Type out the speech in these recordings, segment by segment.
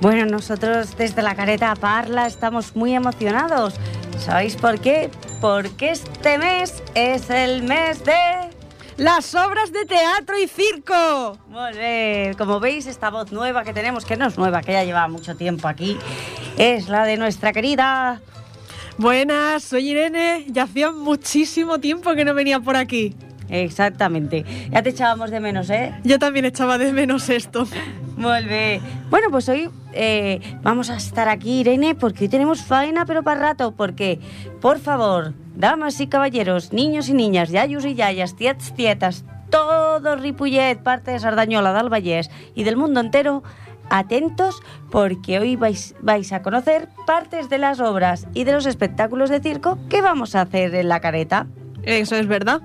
Bueno, nosotros desde la careta Parla estamos muy emocionados. ¿Sabéis por qué? Porque este mes es el mes de... Las obras de teatro y circo. Muy bien. Como veis, esta voz nueva que tenemos, que no es nueva, que ya lleva mucho tiempo aquí, es la de nuestra querida... Buenas, soy Irene. Ya hacía muchísimo tiempo que no venía por aquí. Exactamente. Ya te echábamos de menos, ¿eh? Yo también echaba de menos esto. Bien. Bueno, pues hoy eh, vamos a estar aquí, Irene, porque hoy tenemos faena, pero para rato. Porque, por favor, damas y caballeros, niños y niñas, yayus y yayas, tiets, tietas, todo Ripollet, parte de Sardañola, del y del mundo entero, atentos porque hoy vais, vais a conocer partes de las obras y de los espectáculos de circo que vamos a hacer en la careta. Eso es verdad.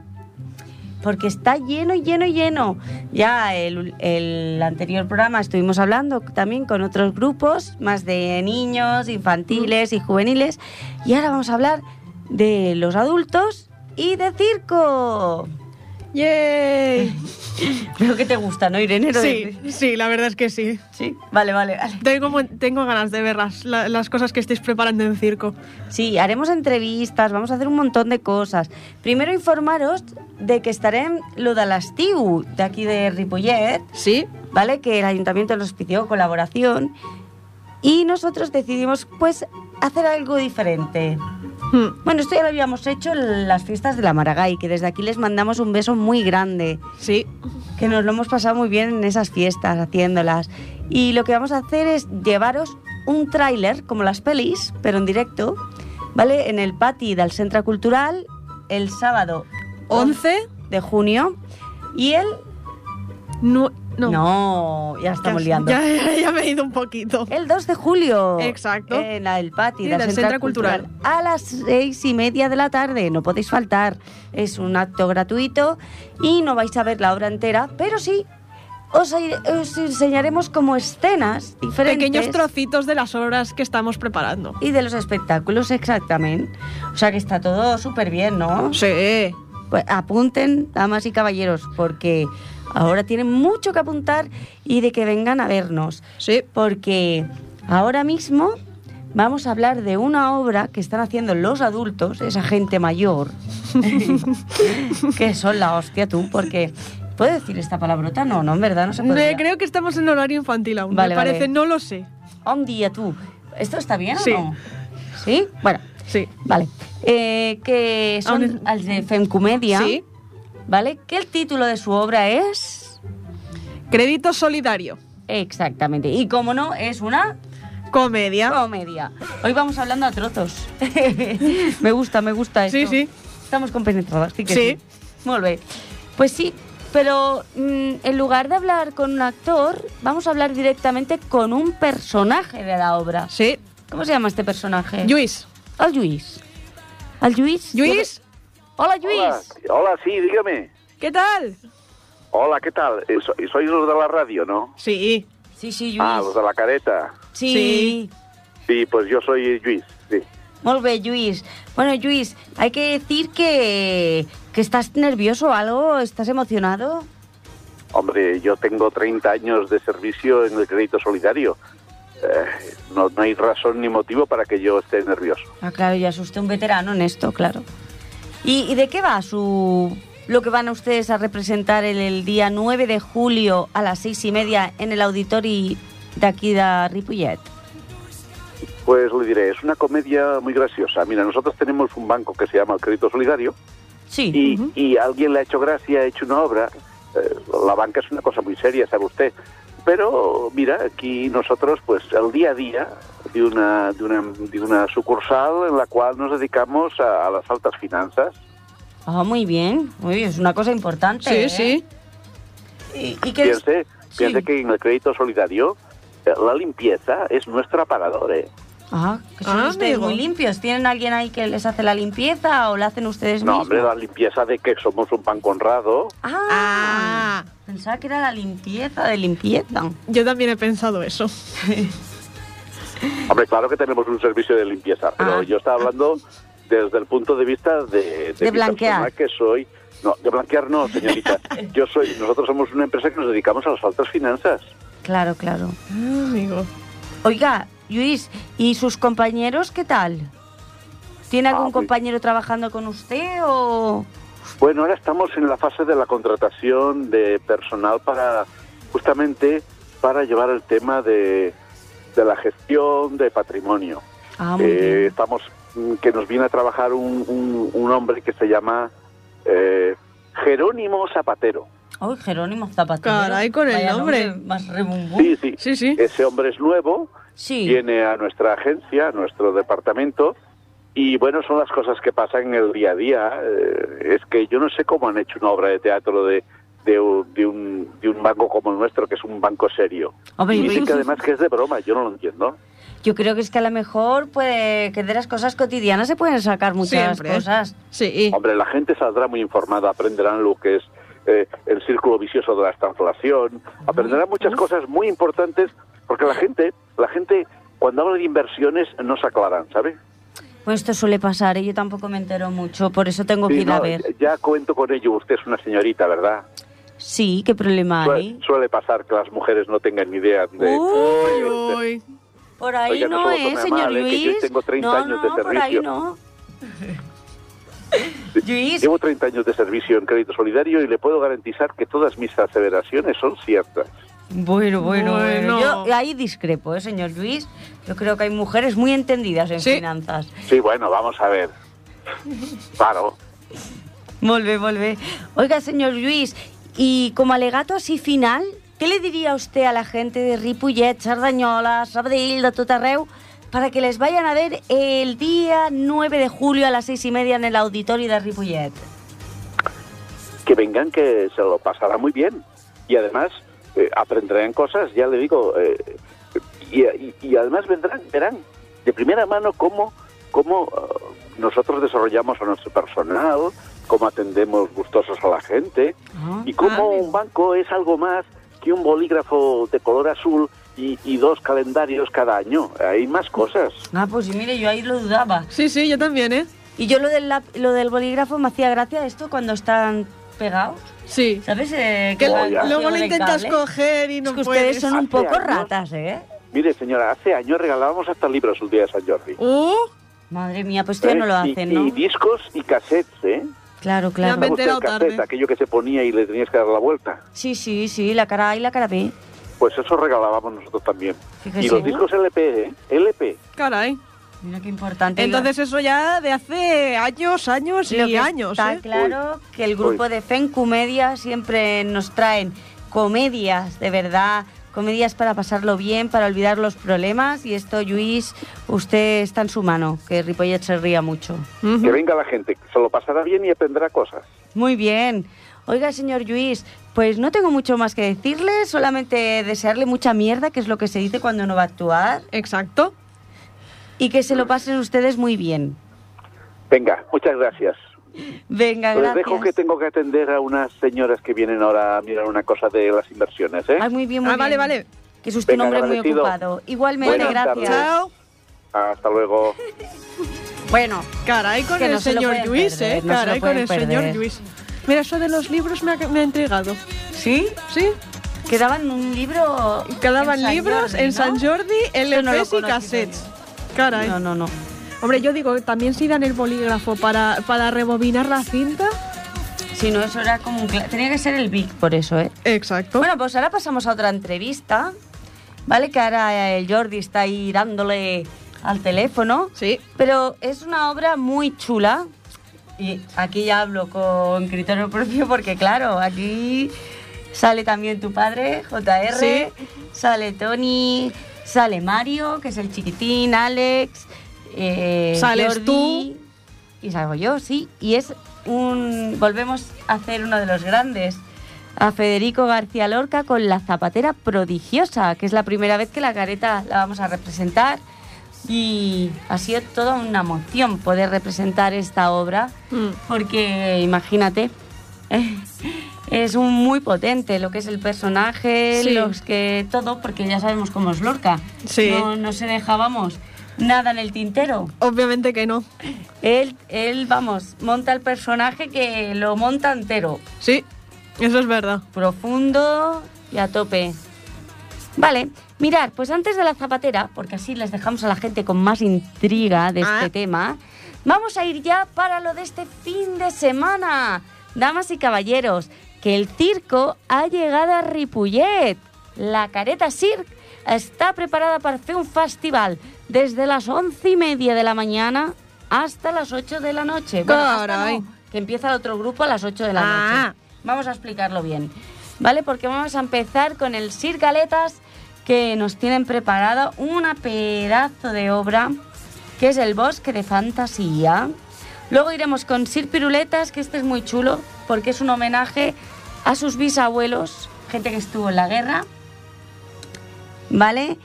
Porque está lleno, lleno, lleno. Ya el, el anterior programa estuvimos hablando también con otros grupos, más de niños, infantiles y juveniles. Y ahora vamos a hablar de los adultos y de circo. ¡Yay! Creo que te gusta, ¿no, Irene? Lo Sí, de- sí, la verdad es que sí. Sí, vale, vale, vale. Tengo, tengo ganas de ver las, la- las cosas que estáis preparando en circo. Sí, haremos entrevistas, vamos a hacer un montón de cosas. Primero informaros de que estaré en lo de l'estiu de aquí de Ripollet, ¿Sí? ¿vale? Que el ayuntamiento nos pidió colaboración y nosotros decidimos, pues, hacer algo diferente. Hmm, Bueno, esto ya lo habíamos hecho en las fiestas de la Maragall, que desde aquí les mandamos un beso muy grande, Sí. que nos lo hemos pasado muy bien en esas fiestas haciéndolas. Y lo que vamos a hacer es llevaros un tráiler, como las pelis, pero en directo, ¿vale? En el pati del Centro Cultural el sábado 11. de junio y el... No. No. No, ya estamos liando. Ya, ya- ya me he ido un poquito. El 2 de julio. Exacto. En la- el pati Sí, del del Centro Centre Cultural. Cultural. A las seis y media de la tarde. No podéis faltar. Es un acto gratuito y no vais a ver la obra entera, pero sí os, os enseñaremos como escenas diferentes. Pequeños trocitos de las obras que estamos preparando. Y de los espectáculos, exactamente. O sea que está todo súper bien, ¿no? Sí. Pues apunten, damas y caballeros, porque ahora tienen mucho que apuntar y de que vengan a vernos. Sí. Porque ahora mismo vamos a hablar de una obra que están haciendo los adultos, esa gente mayor, que son la hostia tú, porque... ¿Puedo decir esta palabrota? No, no, en verdad no se puede. creo que estamos en horario infantil aún. Vale, me parece, vale. no lo sé. Un día tú. ¿Esto está bien Sí. o no? ¿Sí? Bueno, Sí. vale. Eh, que son els de Fem Comedia, Sí. ¿Vale? Que el título de su obra es... Crédito solidario. Exactamente. Y como no, es una Comedia. comedia. Hoy vamos hablando a trozos. me gusta, me gusta esto. Sí, sí. Estamos compenetradas, sí que sí. Sí. Muy bien. Pues sí, pero mm, en lugar de hablar con un actor, vamos a hablar directamente con un personaje de la obra. Sí. ¿Cómo se llama este personaje? Luis. El Lluís. El Lluís. Luis, Hola, Lluís. hola, sí, dígame. ¿qué tal? Hola, ¿qué tal? Eh, so- sois los de la radio, ¿no? Sí. Sí, sí, Lluís. Ah, los de la careta. sí. Sí. Sí, pues yo soy Luis, sí. Molt bé, Lluís. Bueno, Lluís, hay que decir que, que estás nervioso o algo, estás emocionado. Hombre, yo tengo 30 años de servicio en el crédito solidario. Eh, no, no hay razón ni motivo para que yo esté nervioso. Ah, claro, ya es usted un veterano en esto, claro. ¿Y, y de qué va su lo que van a ustedes a representar el, el día 9 de julio a las seis y media en el auditori de aquí de Ripollet? Pues le diré, es una comedia muy graciosa. Mira, nosotros tenemos un banco que se llama el Crédito Solidario Sí. y, y alguien le ha hecho gracia, ha hecho una obra. Eh, la banca es una cosa muy seria, sabe usted. Pero mira, aquí nosotros, pues el día a día de una, de una, de una sucursal en la cual nos dedicamos a, a las altas finanzas. Ah, muy bien. Muy bien, es una cosa importante. Sí, ¿eh? sí. ¿Y, y qué es- Piense, Sí. piense que en el crédito solidario eh, la limpieza es nuestro apagador. ¿eh? Ah, que son Ah, ustedes amigo. muy limpios. ¿Tienen alguien ahí que les hace la limpieza o la hacen ustedes No, mismos? hombre, la limpieza de que somos un banco honrado. Ah, Ah. pensaba que era la limpieza de limpieza. Yo también he pensado eso. Hombre, claro que tenemos un servicio de limpieza, pero Ah. yo estaba hablando desde el punto de vista de, De mi blanquear. persona, que soy. No, de blanquear no, señorita. Yo soy, nosotros somos una empresa que nos dedicamos a las altas finanzas. Claro, claro. Ah, amigo. Oiga, Luis, ¿y sus compañeros qué tal? ¿Tiene Ah, algún muy- compañero trabajando con usted o...? Bueno, ahora estamos en la fase de la contratación de personal para justamente para llevar el tema de, de la gestión de patrimonio. Ah, muy Eh, bien. estamos mm, que nos viene a trabajar un, un- un hombre que se llama eh, Jerónimo Zapatero. Ay, Jerónimo Zapatero. Caray, con el Vaya nombre. Más rebumbú. Sí, sí. Sí, sí. Ese hombre es nuevo, Sí. viene a nuestra agencia, a nuestro departamento, y bueno, son las cosas que pasan en el día a día. Eh, es que yo no sé cómo han hecho una obra de teatro de, de, un- de un, de un banco como el nuestro, que es un banco serio. Hombre, y dicen que además que es de broma, yo no lo entiendo. Yo creo que es que a lo mejor puede que de las cosas cotidianas se pueden sacar muchas Siempre. cosas. Sí. Hombre, la gente saldrá muy informada, aprenderán lo que es eh, el círculo vicioso de la estanflación, aprenderán muchas cosas muy importantes, porque la gente, la gente cuando habla de inversiones no se aclaran, ¿sabe? Pues esto suele pasar y yo tampoco me entero mucho, por eso tengo que Sí, ir a no, ver. Ya cuento con ello, usted es una señorita, ¿verdad? Sí, qué problema Suele, hay. suele pasar que las mujeres no tengan ni idea de... Uy, uy. Por ahí Oiga, no no, se lo ¿eh, señor mal, ¿eh? que yo Luis? tengo 30 no, años de no, por ahí servicio. no. Luis, Llevo 30 años de servicio en crédito solidario y le puedo garantizar que todas mis aseveraciones son ciertas. bueno, bueno, bueno. Yo ahí discrepo, ¿eh, señor Luis? Yo creo que hay mujeres muy entendidas en Sí. finanzas. Sí, bueno, vamos a ver. Claro. Volve, volve. Oiga, señor Luis, y como alegato así final, ¿qué le diría usted a la gente de Ripollet, Cerdanyola, Sabadell, de tot arreu, para que les vayan a ver el día 9 de julio a las seis y media en el auditorio de Ripollet? que vengan que se lo pasará muy bien y además eh, aprenderán cosas ya le digo eh, y, y- y además vendrán verán de primera mano cómo cómo eh, nosotros desarrollamos a nuestro personal cómo atendemos gustosos a la gente Ah. y cómo Ah, un banco es algo más que un bolígrafo de color azul y, y dos calendarios cada año hay más cosas Ah, pues sí, mire, yo ahí lo dudaba. Sí, sí, yo también, ¿eh? Y yo lo del, lap- lo del bolígrafo me hacía gracia esto cuando están pegados. Sí. ¿Sabes? Eh, Que van ya. luego lo intentas coger y no es que puedes. ustedes son un poco años- ratas, ¿eh? mire señora hace años regalábamos hasta libros el día de San Jordi Uh, Madre mía, pues ya ¿Eh? no lo Y- hacen, y, ¿no? discos y cassettes eh Claro, claro. me he ¿Sabe usted enterado el cassette, tarde. aquello que se ponía y le tenías que dar la vuelta. Sí, sí, sí, la cara A y la cara B. Pues eso regalábamos nosotros también. Fíjese. Y los discos LP, ¿eh? LP. caray. Mira qué importante. Entonces eso ya de hace años, años Lo y que años, está ¿eh? claro que el grupo Uy. de Fencumedia siempre nos traen comedias, de verdad, comedias para pasarlo bien, para olvidar los problemas. Y esto, Luis, usted está en su mano, que Ripollet se ría mucho. Que venga la gente, que se lo pasará bien y aprenderá cosas. Muy bien. Oiga, señor Luis, pues no tengo mucho más que decirle, solamente desearle mucha mierda, que es lo que se dice cuando uno va a actuar, Exacto. y que se lo pasen ustedes muy bien. Venga, muchas gracias. Venga, Les gracias. dejo que tengo que atender a unas señoras que vienen ahora a mirar una cosa de las inversiones, ¿eh? Ay, muy bien, muy Ah, vale, bien. vale. Que es usted un hombre muy ocupado. Igualmente, Buenas gracias. Chao. Hasta luego. Bueno, Caray con Que el no señor Luis, perder, ¿eh? no Caray con el señor. Luis. Mira, eso de los libros me ha, me ha entregado. ¿sí? ¿Sí? Quedaban un libro. Quedaban en libros Jordi, en ¿no? San Jordi, Esto no LPs y cassettes. Caray. No, no, no. Hombre, yo digo, también si dan el bolígrafo para, para rebobinar la cinta. Si no, eso era como un. Tenía que ser el Big, por eso, ¿eh? Exacto. Bueno, pues ahora pasamos a otra entrevista. ¿Vale? Que ahora el Jordi está ahí dándole al teléfono. sí. Pero es una obra muy chula. Y aquí ya hablo con criterio propio porque, claro, aquí sale también tu padre, JR, Sí. sale Tony, sale Mario, que es el chiquitín, Alex, eh, Sales Jordi, tú. Y salgo yo, sí. Y es un... Volvemos a hacer uno de los grandes. A Federico García Lorca con La Zapatera Prodigiosa, que es la primera vez que la careta la vamos a representar. Y ha sido toda una emoción poder representar esta obra, Mm. porque imagínate, es un muy potente lo que es el personaje, Sí. los que todo, porque ya sabemos cómo es Lorca. Sí. No, no se dejábamos nada en el tintero. Obviamente que no. Él, él, vamos, monta el personaje que lo monta entero, Sí, eso es verdad. profundo y a tope. Vale, mirar, pues antes de la zapatera, porque así les dejamos a la gente con más intriga de este Ah. tema, vamos a ir ya para lo de este fin de semana. Damas y caballeros, que el circo ha llegado a Ripollet. La Careta Circ está preparada para hacer un festival desde las once y media de la mañana hasta las 8 de la noche. Bueno, hasta Caray. no, que empieza el otro grupo a las 8 de la Ah. noche. Vamos a explicarlo bien, ¿vale? Porque vamos a empezar con el Circaletas, que nos tienen preparado una pedazo de obra, que es el Bosque de Fantasía. Luego iremos con Sir Piruletas, que este es muy chulo, porque es un homenaje a sus bisabuelos, gente que estuvo en la guerra, ¿vale?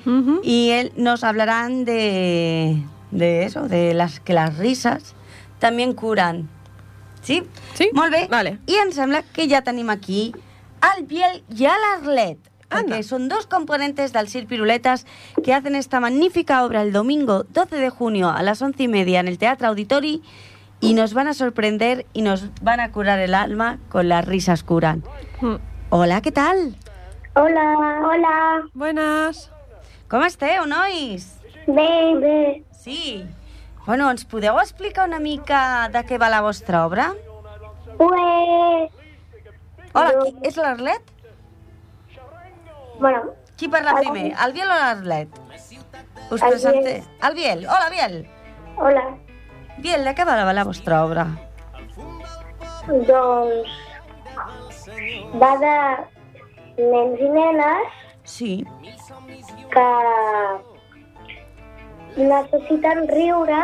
Y él nos hablarán de, de eso, de las que las risas también curan. Sí? Sí, Molt bé. vale. I em sembla que ja tenim aquí al Biel y al Porque Anda. son dos componentes del Sir Piruletas que hacen esta magnífica obra el domingo 12 de junio a las once y media en el Teatro Auditori y nos van a sorprender y nos van a curar el alma con las risas curan. Mm. Hola, ¿qué tal? Hola, hola. Buenas. Com esteu, nois? Bé, bé. Sí. Bueno, ens podeu explicar una mica de què va la vostra obra? Pues, Hola, qui, és l'Arlet? Bueno, Qui parla El- primer, el Biel o l'Arlet? Us El presente. El Biel. Hola, Biel. hola. Biel, de què va la vostra obra? Doncs va de nens i nenes Sí. que necessiten riure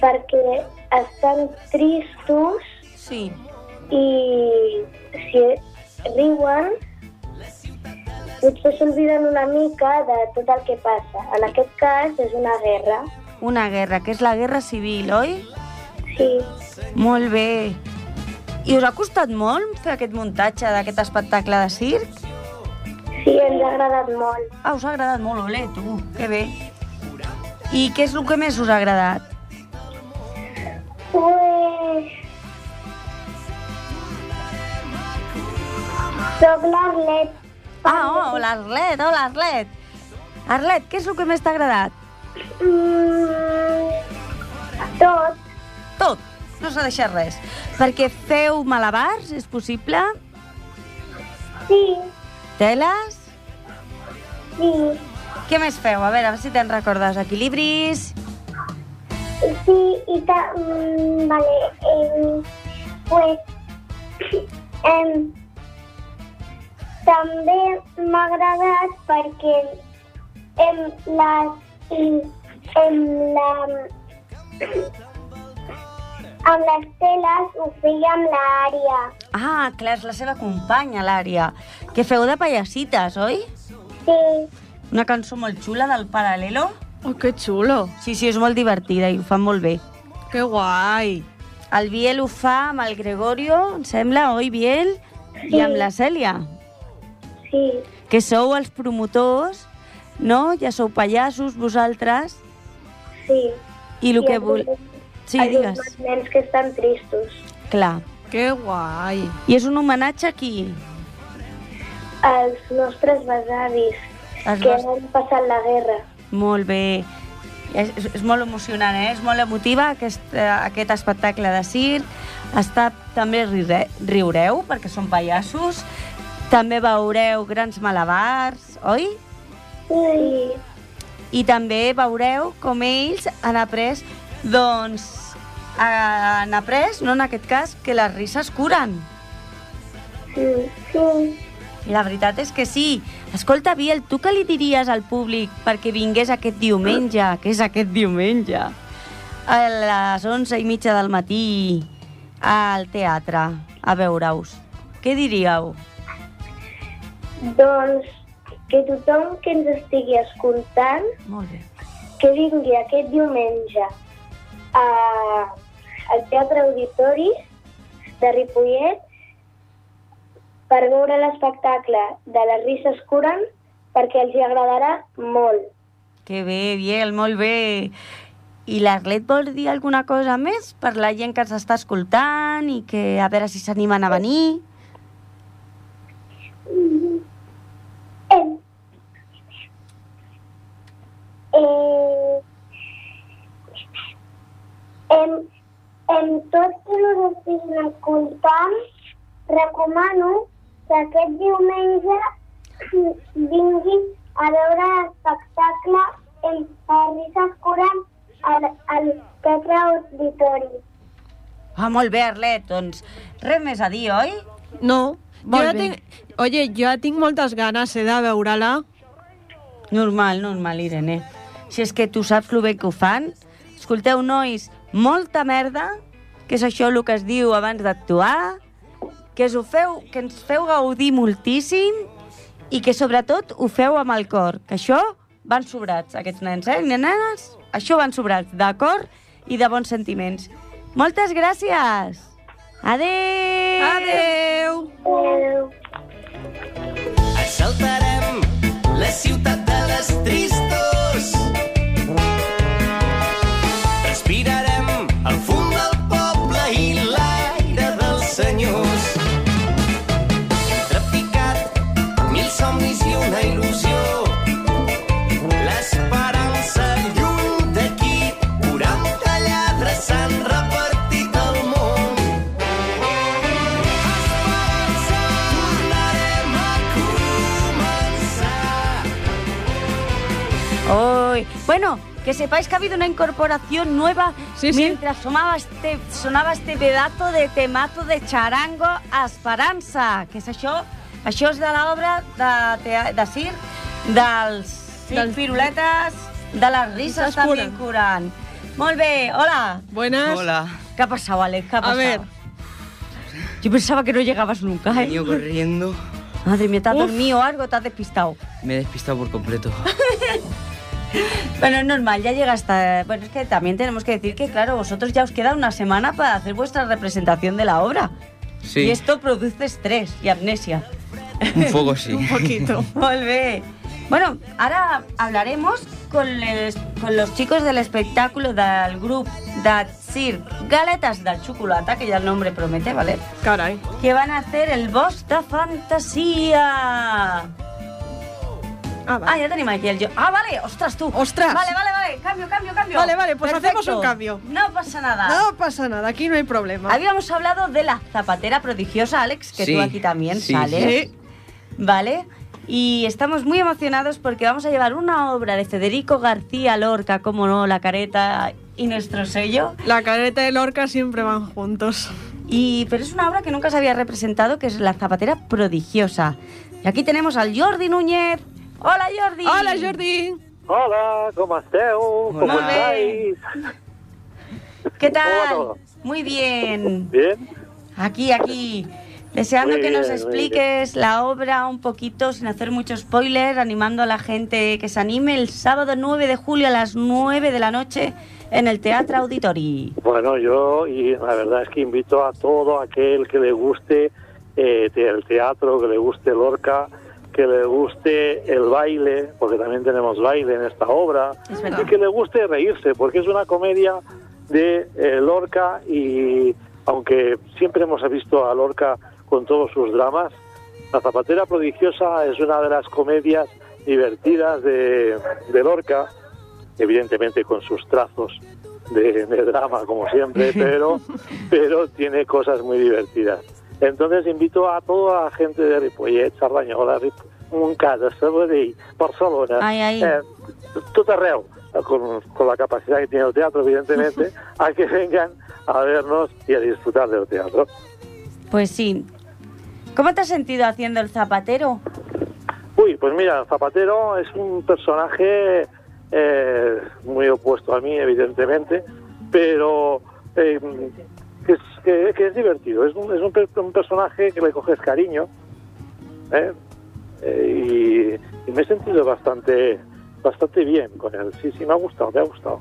perquè estan tristos Sí. i si riuen potser s'olviden una mica de tot el que passa. En aquest cas és una guerra. Una guerra, que és la guerra civil, oi? Sí, Molt bé. I us ha costat molt fer aquest muntatge d'aquest espectacle de circ? sí, ens ha agradat molt. Ah, us ha agradat molt, ole, tu. Que bé. I què és el que més us ha agradat? Pues... Soc l'Arlet. Ah, oh, l'Arlet, hola, Arlet. Arlet, què és el que més t'ha agradat? Mm, tot. Tot, no s'ha deixat res. Perquè feu malabars, és possible? Sí, Teles? sí. Què més feu? A veure, a veure si te'n recordes. Equilibris? Sí, i ta... Mm, vale. Eh, pues... Em, també m'ha agradat perquè em, les, em, la, amb les teles ho feia amb l'àrea. Ah, clar, és la seva companya, l'Ària. Que feu de payasites, oi? Sí, Una cançó molt xula del Paralelo. Oh, que xulo. Sí, sí, és molt divertida i ho fan molt bé. Que guai. El Biel ho fa amb el Gregorio, em sembla, oi, Biel? I amb la Cèlia, sí, que sou els promotors, no? Ja sou pallassos, vosaltres. sí. I el I que els vol... Sí, els digues. dos nens que estan tristos. Clar. Que guai. I és un homenatge a qui? Els nostres besavis Els que nostres- han passat la guerra. Molt bé. És, és, és molt emocionant, eh? És molt emotiva aquest, eh, aquest espectacle de circ. Està, també riure, riureu, perquè són pallassos. També veureu grans malabars, oi? Sí, I també veureu com ells han après, doncs, han après, no en aquest cas, que les risses curen. sí, sí. I la veritat és que sí. Escolta, Biel, tu què li diries al públic perquè vingués aquest diumenge, que és aquest diumenge, a les 11 i mitja del matí al teatre a veure-us? Què diríeu? Doncs que tothom que ens estigui escoltant Molt bé. que vingui aquest diumenge a, al Teatre Auditori de Ripollet per veure l'espectacle de les risses curen perquè els hi agradarà molt. Que bé, Biel, molt bé. I l'Arlet vol dir alguna cosa més per la gent que ens està escoltant i que a veure si s'animen a venir? eh, en, en tot que us estiguin escoltant, recomano que aquest diumenge vingui a veure l'espectacle en París Escurant al, al Teatre Auditori. Ah, molt bé, Arlet. Doncs res més a dir, oi? No. Molt jo ja tinc... Oye, jo ja tinc moltes ganes eh, de veure-la. Normal, normal, Irene. Si és que tu saps lo bé que ho fan, escolteu, nois, molta merda, que és això el que es diu abans d'actuar, que, us ho feu, que ens feu gaudir moltíssim i que sobretot ho feu amb el cor, que això van sobrats, aquests nens, eh? Nenes, això van sobrats, d'acord? I de bons sentiments. Moltes gràcies! Adéu! Adeu! Adéu. Assaltarem la ciutat de les tristos. Bueno, que sepáis que ha habido una incorporación nueva Sí, sí. mientras sonaba este, sonava este pedazo de temazo de charango a Esperança. Que és això? Això és de l'obra de, tea- de Cir, dels cinc Del- piruletes, de les risses també curen. curant. Molt bé, hola. Buenas. Hola, ¿Qué ha pasado, Alex? ¿Qué ha A pasado? ver. Yo pensaba que no llegabas nunca, he ¿eh? venido corriendo. Madre mía, ¿te has dormido algo? ¿Te has despistado? Me he despistado por completo. Bueno, es normal, ya llega hasta... Bueno, es que también tenemos que decir que, claro, vosotros ya os queda una semana para hacer vuestra representación de la obra. Sí, Y esto produce estrés y amnesia. un poco sí. Un poquito. Bé. Bueno, ahora hablaremos con, les- con los chicos del espectáculo del grupo de Circ Galetas de Chocolata, que ya el nombre promete, ¿vale? Caray. Que van a hacer el boss de fantasía. Ah, Ah, vale. ya tenemos aquí el yo. Ah, vale, ostras tú. Ostras. Vale, vale, vale. Cambio, cambio, cambio. Vale, vale, pues Perfecto. hacemos un cambio. No pasa nada. No pasa nada, aquí no hay problema. Habíamos hablado de la zapatera prodigiosa, Alex, que Sí, tú aquí también sí, sales. Sí. ¿Vale? Y estamos muy emocionados porque vamos a llevar una obra de Federico García Lorca, como no, la careta y nuestro sello. La careta y Lorca siempre van juntos. Y, pero es una obra que nunca se había representado, que es La Zapatera Prodigiosa. Y aquí tenemos al Jordi Núñez. Hola, Jordi. Hola, Jordi. Hola, com esteu? Com Molt estáis? ¿Qué ¿Cómo tal? Muy bien. Bien. Aquí, aquí. Deseando Muy que nos bien, expliques la obra un poquito, sin hacer mucho spoiler, animando a la gente que se anime el sábado 9 de julio a las 9 de la noche en el Teatro Auditori. Bueno, yo y la verdad es que invito a todo aquel que le guste eh, el teatro, que le guste Lorca, que le guste el baile, porque también tenemos baile en esta obra, Es y que le guste reírse, porque es una comedia de eh, Lorca y aunque siempre hemos visto a Lorca con todos sus dramas, La Zapatera Prodigiosa es una de las comedias divertidas de, de Lorca, evidentemente con sus trazos de, de drama como siempre, pero, pero tiene cosas muy divertidas. Entonces invito a toda la gente de Ripollet, Cerdanyola, Rip Montcada, Sabadell, Barcelona, ai. eh, arreu, con, con la capacidad que tiene el teatro, evidentemente, a que vengan a vernos y a disfrutar del teatro. Pues sí. ¿Cómo te has sentido haciendo el zapatero? Uy, pues mira, Zapatero es un personaje eh, muy opuesto a mí, evidentemente, pero eh, que, es, que, que es divertido. Es, un, es un, un personaje que le coges cariño ¿eh? Eh, y, y me he sentido bastante bastante bien con él. Sí, sí, me ha gustado, me ha gustado.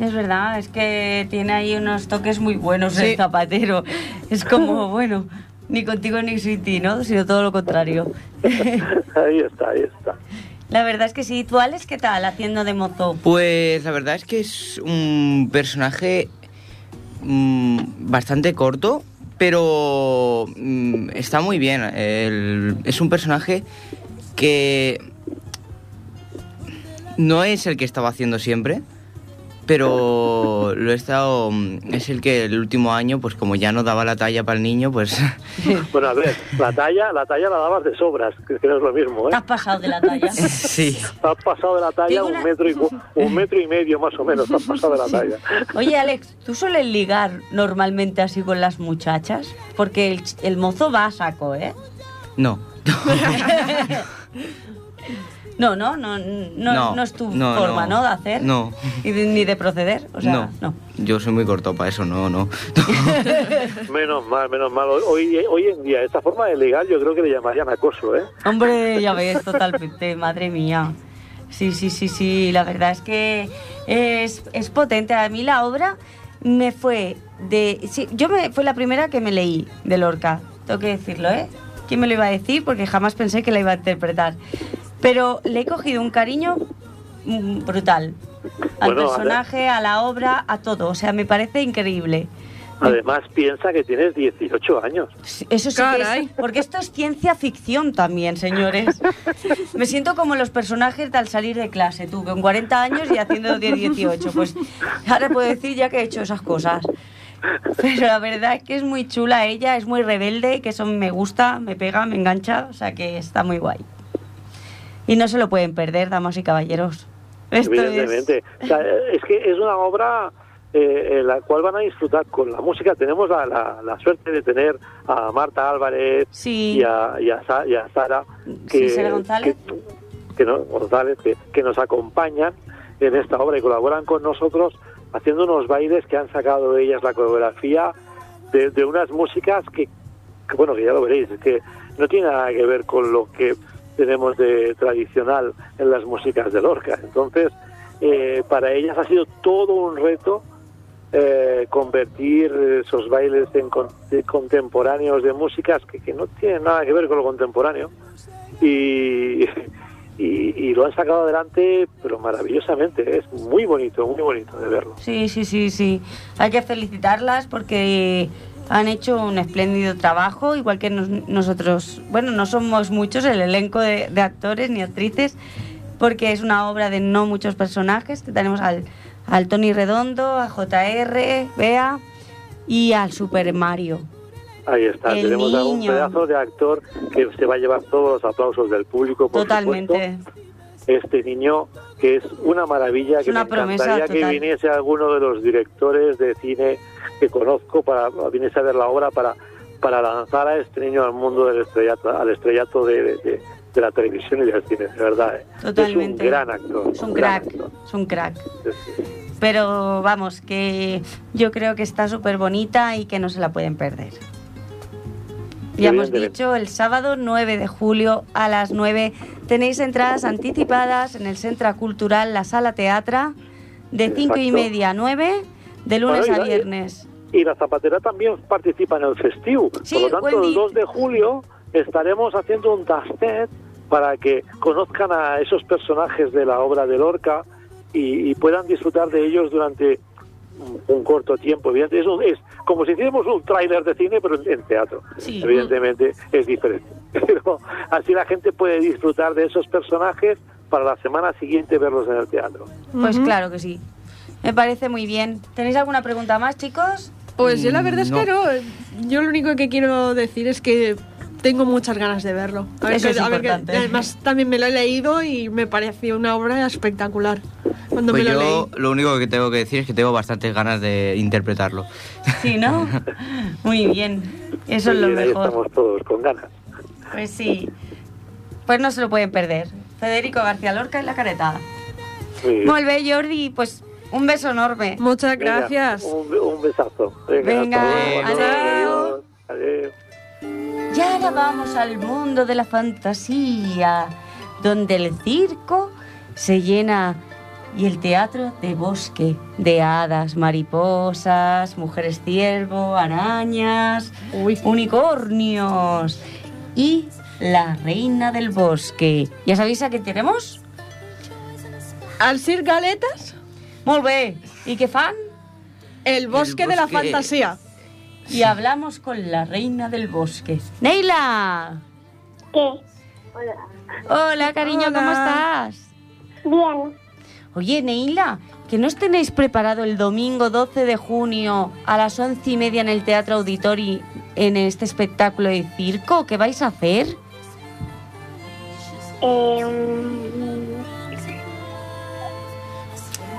Es verdad, es que tiene ahí unos toques muy buenos Sí. el zapatero. Es como, bueno, ni contigo ni sin ti, ¿no? Sino todo lo contrario. ahí está, ahí está. La verdad es que sí. ¿Tú, Alex, qué tal haciendo de mozo? Pues la verdad es que es un personaje mm, bastante corto, pero mm, está muy bien. Es un personaje que no es el que estaba haciendo siempre, pero lo he estado... mm, Es el que el último año, pues como ya no daba la talla para el niño, pues... Bueno, a ver, la talla, la talla la dabas de sobras, que no es lo mismo, ¿eh? has pasado de la talla. sí. Has pasado de la talla un metro y un metro y medio más o menos, has pasado de la talla. Oye, Alex, ¿tú sueles ligar normalmente así con las muchachas? Porque el, ch- el mozo va a saco, ¿eh? No. No, no, no, no, No, no es tu no, forma, no. ¿no? De hacer. No. Y de- ni de proceder. O sea, no. no. Yo soy muy corto para eso, no, no. Menos mal, menos mal. Hoy, hoy en día, esta forma de legal yo creo que le llamarían acoso, ¿eh? Hombre, ya ves, totalmente, madre mía. Sí, sí, sí, sí, la verdad es que es, es potente. A mí la obra me fue de... Sí, yo me, fue la primera que me leí de Lorca, tengo que decirlo, ¿eh? ¿Quién me lo iba a decir? Porque jamás pensé que la iba a interpretar. Pero le he cogido un cariño brutal. Al Bueno, personaje, a la obra, a todo. O sea, me parece increíble. Además, piensa que tienes 18 años. Eso sí que Caray. es, porque esto es ciencia ficción también, señores. Me siento como los personajes de al salir de clase, tú, con 40 años y haciendo de 18. Pues ahora puedo decir ya que he hecho esas cosas. Pero la verdad es que es muy chula ella, es muy rebelde, que eso me gusta, me pega, me engancha, o sea que está muy guay. Y no se lo pueden perder, damas y caballeros. Esto es... Evidentemente. O sea, es que es una obra eh, en la cual van a disfrutar con la música. Tenemos la, la- la suerte de tener a Marta Álvarez Sí. y, a, y, a Sa- y a Sara, que, Sí, Sara González. que, que no- González, que, que nos acompañan en esta obra y colaboran con nosotros haciendo unos bailes que han sacado ellas la coreografía de, de unas músicas que, que, bueno, que ya lo veréis, que no tiene nada que ver con lo que tenemos de tradicional en las músicas de Lorca. Entonces, eh, para ellas ha sido todo un reto eh, convertir esos bailes en con- de contemporáneos de músicas que, que no tienen nada que ver con lo contemporáneo y, y, y lo han sacado adelante pero maravillosamente es muy bonito muy bonito de verlo Sí, sí, sí, sí. Hay que felicitarlas porque han hecho un espléndido trabajo, igual que nos- nosotros, bueno, no somos muchos el elenco de, de actores ni actrices, porque es una obra de no muchos personajes, tenemos al, al Tony Redondo, a JR, Bea y al Super Mario. ahí está El tenemos a un niño. pedazo de actor que se va a llevar todos los aplausos del público por Totalmente. supuesto. este niño que es una maravilla Es que una me encantaría que viniese alguno de los directores de cine que conozco para viniese a ver la obra para para lanzar a este niño al mundo del estrellato al estrellato de, de- de la televisión y del cine de verdad ¿eh? Totalmente. es un gran actor Es un crack, actor. es un crack. Sí, sí. Pero vamos, que yo creo que está súper bonita y que no se la pueden perder. Ya hemos dicho, el sábado 9 de julio a las 9 tenéis entradas anticipadas en el Centro Cultural La Sala Teatra de 5 y media a 9 de lunes Bueno, a viernes. Y la Zapatera también participa en el festivo. Sí, Por lo tanto, Wendy. el 2 de julio estaremos haciendo un tastet para que conozcan a esos personajes de la obra de Lorca y, y puedan disfrutar de ellos durante un, un corto tiempo. Evidentemente, es, un- es como si hiciéramos un tráiler de cine, pero en, en teatro. Sí. Evidentemente es diferente. Pero así la gente puede disfrutar de esos personajes para la semana siguiente verlos en el teatro. Pues claro que sí. Me parece muy bien. ¿Tenéis alguna pregunta más, chicos? Pues yo la verdad es que No. Yo lo único que quiero decir es que tengo muchas ganas de verlo. A ver Eso que- es a ver que- importante. además también me lo he leído y me pareció una obra espectacular. Cuando Pues me lo yo leí. lo único que tengo que decir es que tengo bastantes ganas de interpretarlo. Sí, ¿no? Muy bien. Eso es lo mejor. estamos todos con ganas. Pues sí. Pues no se lo pueden perder. Federico García Lorca en la bien. Muy bien, Jordi. Pues un beso enorme. Muchas Venga, gracias. un, un besazo. Venga, adiós. Adiós. Y ahora vamos al mundo de la fantasía, donde el circo se llena y el teatro de bosque, de hadas, mariposas, mujeres ciervo, arañas, Uy. unicornios y la reina del bosque. ¿Ya sabéis a qué tenemos? Al Sir Galetas, Molt bé. ¿Y qué fan? el bosque, de la fantasía. Y hablamos con la reina del bosque. ¡Neila! ¿Qué? Hola. Hola, cariño, ¿cómo estás? Bien. Oye, Neila, ¿que no os tenéis preparado el domingo 12 de junio a las once y media en el Teatro Auditori en este espectáculo de circo? ¿Qué vais a hacer? Eh,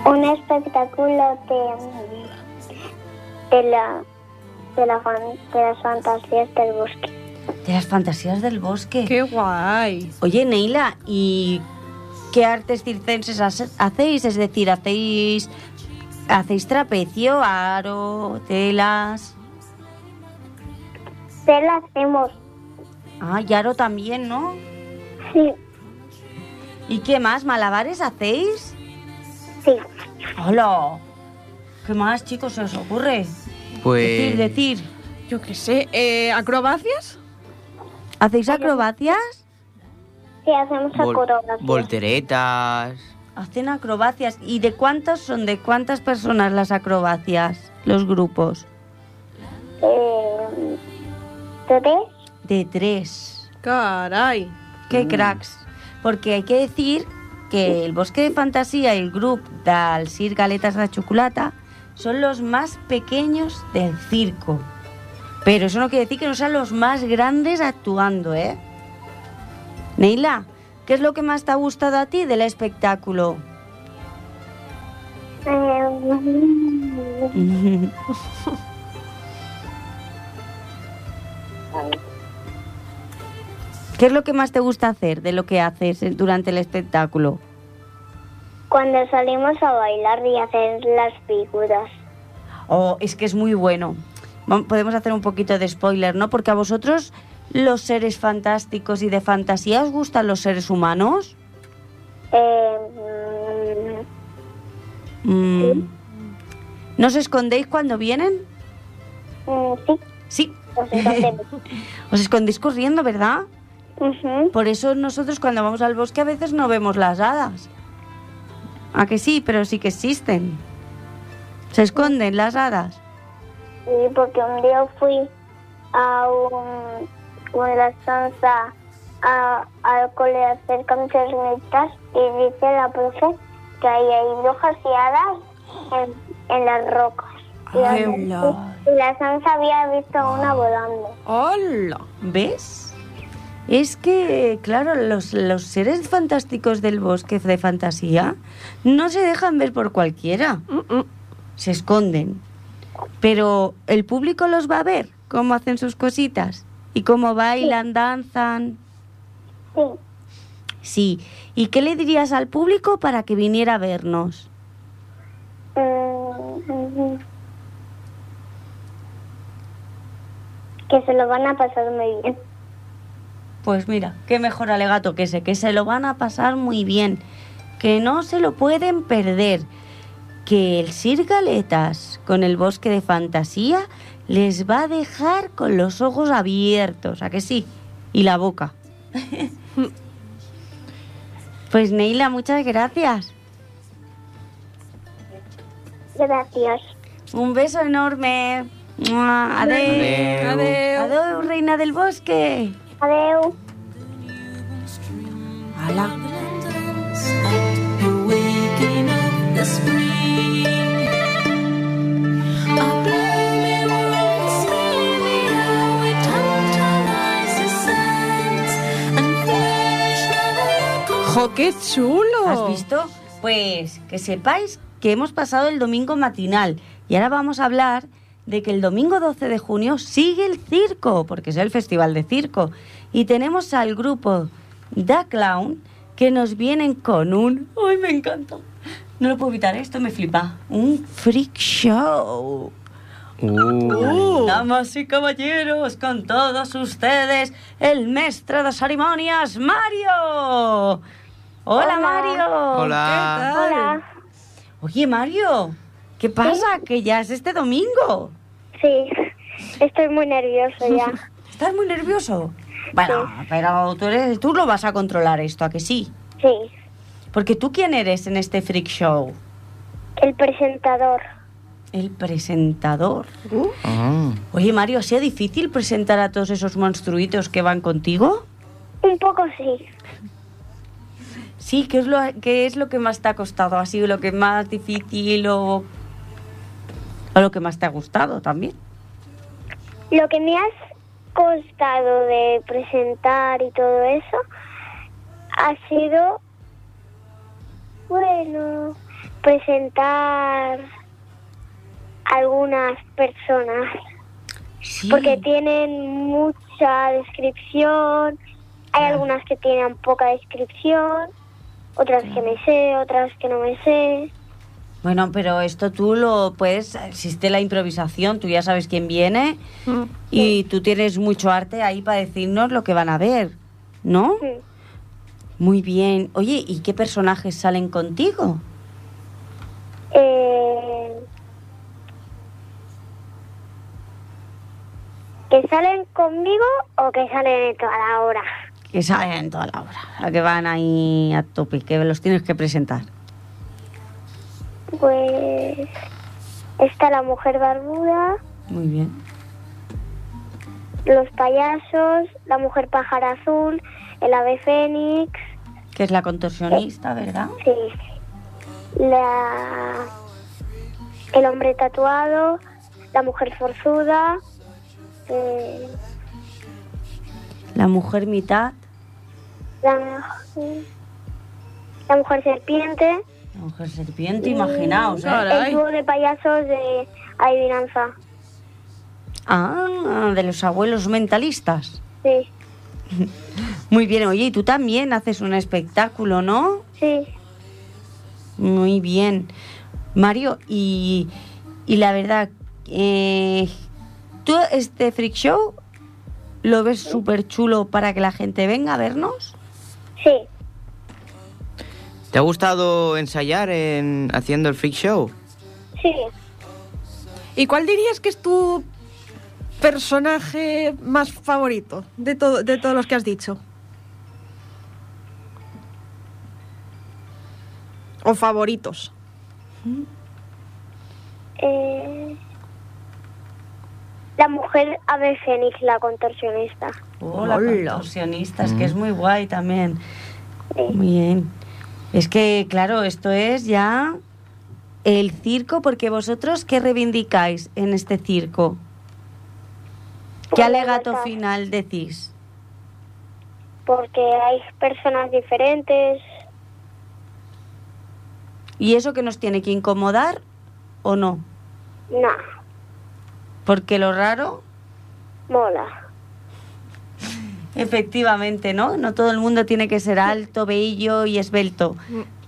un espectáculo de, de, la, de, la fan- de las fantasías del bosque. De las fantasías del bosque. ¡Qué guay! Oye, Neila, ¿y qué artes circenses hacéis? Es decir, ¿hacéis, hacéis trapecio, aro, telas? ¿Qué la hacemos? Ah, y aro también, ¿no? Sí, ¿Y qué más? ¿Malabares hacéis? sí. ¡Hola! ¿Qué más, chicos, se os ocurre? Pues... Decir, decir. Yo qué sé, eh, ¿acrobacias? ¿Hacéis acrobacias? Sí, hacemos vol- acrobacias. volteretas... Hacen acrobacias. ¿Y de cuántas son? ¿De cuántas personas las acrobacias? Los grupos. Eh, ¿Tres? De tres. Caray. ¡Qué cracks! Porque hay que decir que el Bosque de Fantasía y el grupo del Galetas de Chocolata son los más pequeños del circo. Pero eso no quiere decir que no sean los más grandes actuando, ¿eh? Neila, ¿qué es lo que más te ha gustado a ti del espectáculo? ¿Qué es lo que más te gusta hacer de lo que haces durante el espectáculo? cuando salimos a bailar y hacer las figuras. Oh, es que es muy bueno. Podemos hacer un poquito de spoiler, ¿no? Porque a vosotros los seres fantásticos y de fantasía os gustan los seres humanos. Eh, Mm. ¿No os escondéis cuando vienen? mm, sí, Sí. nos escondemos. Os escondéis corriendo, ¿verdad? Por eso nosotros cuando vamos al bosque a veces no vemos las hadas. ¿A que sí? Pero sí que existen. Se esconden las hadas. Sí, porque un día fui a un, una estancia a, al cole a hacer camisetas y dice la profe que ahí hay brujas y hadas en, en las rocas. Y, y la Sansa había visto una volando. ¡Hola! ¿Ves? Es que, claro, los, los seres fantásticos del bosque de fantasía no se dejan ver por cualquiera. Mm, mm. Se esconden. Pero el público los va a ver, cómo hacen sus cositas y cómo bailan, danzan. Sí, Sí. ¿Y qué le dirías al público para que viniera a vernos? Mm, ujú. que se lo van a pasar muy bien. Pues mira, qué mejor alegato que ese, que se lo van a pasar muy bien, que no se lo pueden perder, que el Sir Galetas con el bosque de fantasía les va a dejar con los ojos abiertos, ¿a que sí? Y la boca. pues Neila, muchas gracias. Gracias. Un beso enorme. Mua, Adeu. Adeu. Adeu. Adeu, reina del bosque. Adeu. Hala. ¡Jo, qué chulo! ¿Has visto? Pues que sepáis que hemos pasado el domingo matinal y ahora vamos a hablar de que el domingo 12 de junio sigue el circo, porque es el festival de circo. Y tenemos al grupo Da Clown que nos vienen con un... ¡Ay, me encanta! No lo puedo evitar, esto me flipa. Un freak show. Uh. Damas y caballeros, con todos ustedes, el maestro de ceremonias, Mario. Hola, Hola. Mario. Hola. Hola. Oye, Mario, ¿qué pasa? Que ya es este domingo. Sí, estoy muy nervioso ya. ¿Estás muy nervioso? Bueno, pero tú, eres, tú lo vas a controlar esto, ¿a que sí? Sí, Porque tú, ¿quién eres en este freak show? el presentador. El presentador. Ah. Oye, Mario, ¿ha sido difícil presentar a todos esos monstruitos que van contigo? Un poco sí. Sí, ¿qué es, lo, ¿qué es lo que más te ha costado? ¿Ha sido lo que más difícil o, o lo que más te ha gustado también? Lo que me has costado de presentar y todo eso ha sido, bueno, presentar algunas personas. Sí. Porque tienen mucha descripción, hay algunas que tienen poca descripción, otras que me sé, otras que no me sé. Bueno, pero esto tú lo puedes, existe la improvisación, tú ya sabes quién viene Mm. y tú tienes mucho arte ahí para decirnos lo que van a ver, ¿no? Mm. Muy bien. Oye, ¿y qué personajes salen contigo? Eh, ¿Que salen conmigo o que salen en toda la hora? Que salen en toda la obra, a que van ahí a tope, que los tienes que presentar. Pues está la mujer barbuda, Muy bien. los payasos, la mujer pájaro azul, el ave fénix, Que es la contorsionista, ¿verdad? sí, la, el hombre tatuado, la mujer forzuda, eh, La mujer mitad, la, mujer- la mujer serpiente, mujer serpiente, imaginaos, ¿eh? El dúo de payasos de adivinanza. Ah, de los abuelos mentalistas. Sí, Muy bien, oye, y tú también haces un espectáculo, ¿no? sí, Muy bien. Mario, y, y la verdad, eh, ¿tú este freak show lo ves súper chulo para que la gente venga a vernos? sí. ¿Te ha gustado ensayar en haciendo el freak show? Sí, ¿Y cuál dirías que es tu personaje más favorito de, todo, de todos los que has dicho? ¿O favoritos? eh, la mujer ave fénix, la contorsionista. Oh, la Hola. contorsionista, es que es muy guay también. Muy bien. Es que, claro, esto es ya el circo, porque vosotros, ¿qué reivindicáis en este circo? ¿Qué La alegato final decís? Porque hay personas diferentes. ¿Y eso que nos tiene que incomodar o no? No, Porque lo raro, mola. Efectivamente, ¿no? No todo el mundo tiene que ser alto, bello y esbelto.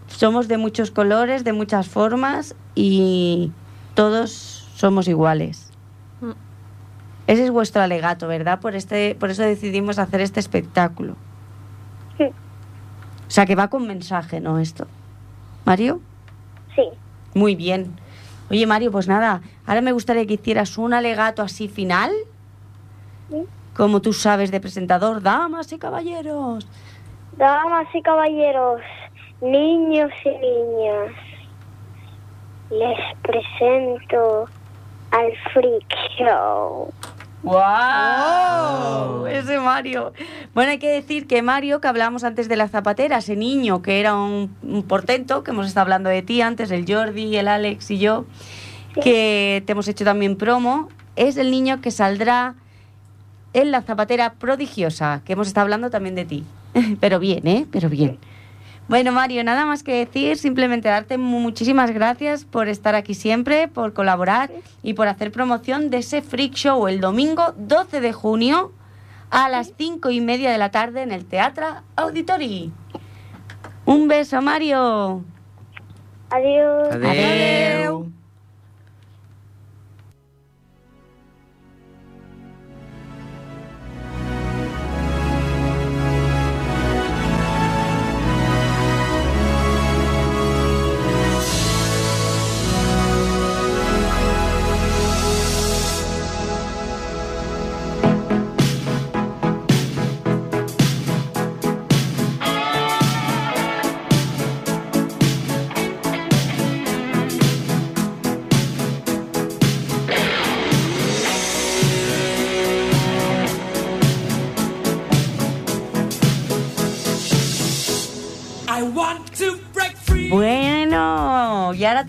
Somos de muchos colores, de muchas formas y todos somos iguales. Ese es vuestro alegato, ¿verdad? Por, este, por eso decidimos hacer este espectáculo. Sí. O sea, que va con mensaje, ¿no? Esto. Mario. Sí. Muy bien. Oye, Mario, pues nada, ahora me gustaría que hicieras un alegato así final, Sí. Como tú sabes de presentador, damas y caballeros. Damas y caballeros, niños y niñas, les presento al Freak Show. ¡Wow! Ese Mario. Bueno, hay que decir que Mario, que hablábamos antes de la zapatera, ese niño que era un, un portento, que hemos estado hablando de ti antes, el Jordi, el Alex y yo, que te hemos hecho también promo, es el niño que saldrá en la zapatera prodigiosa, que hemos estado hablando también de ti. Pero bien, ¿eh? Pero bien. Bueno, Mario, nada más que decir, simplemente darte mu- muchísimas gracias por estar aquí siempre, por colaborar y por hacer promoción de ese Freak Show el domingo 12 de junio a las cinco y media de la tarde en el Teatro Auditori. Un beso, Mario. Adiós. Y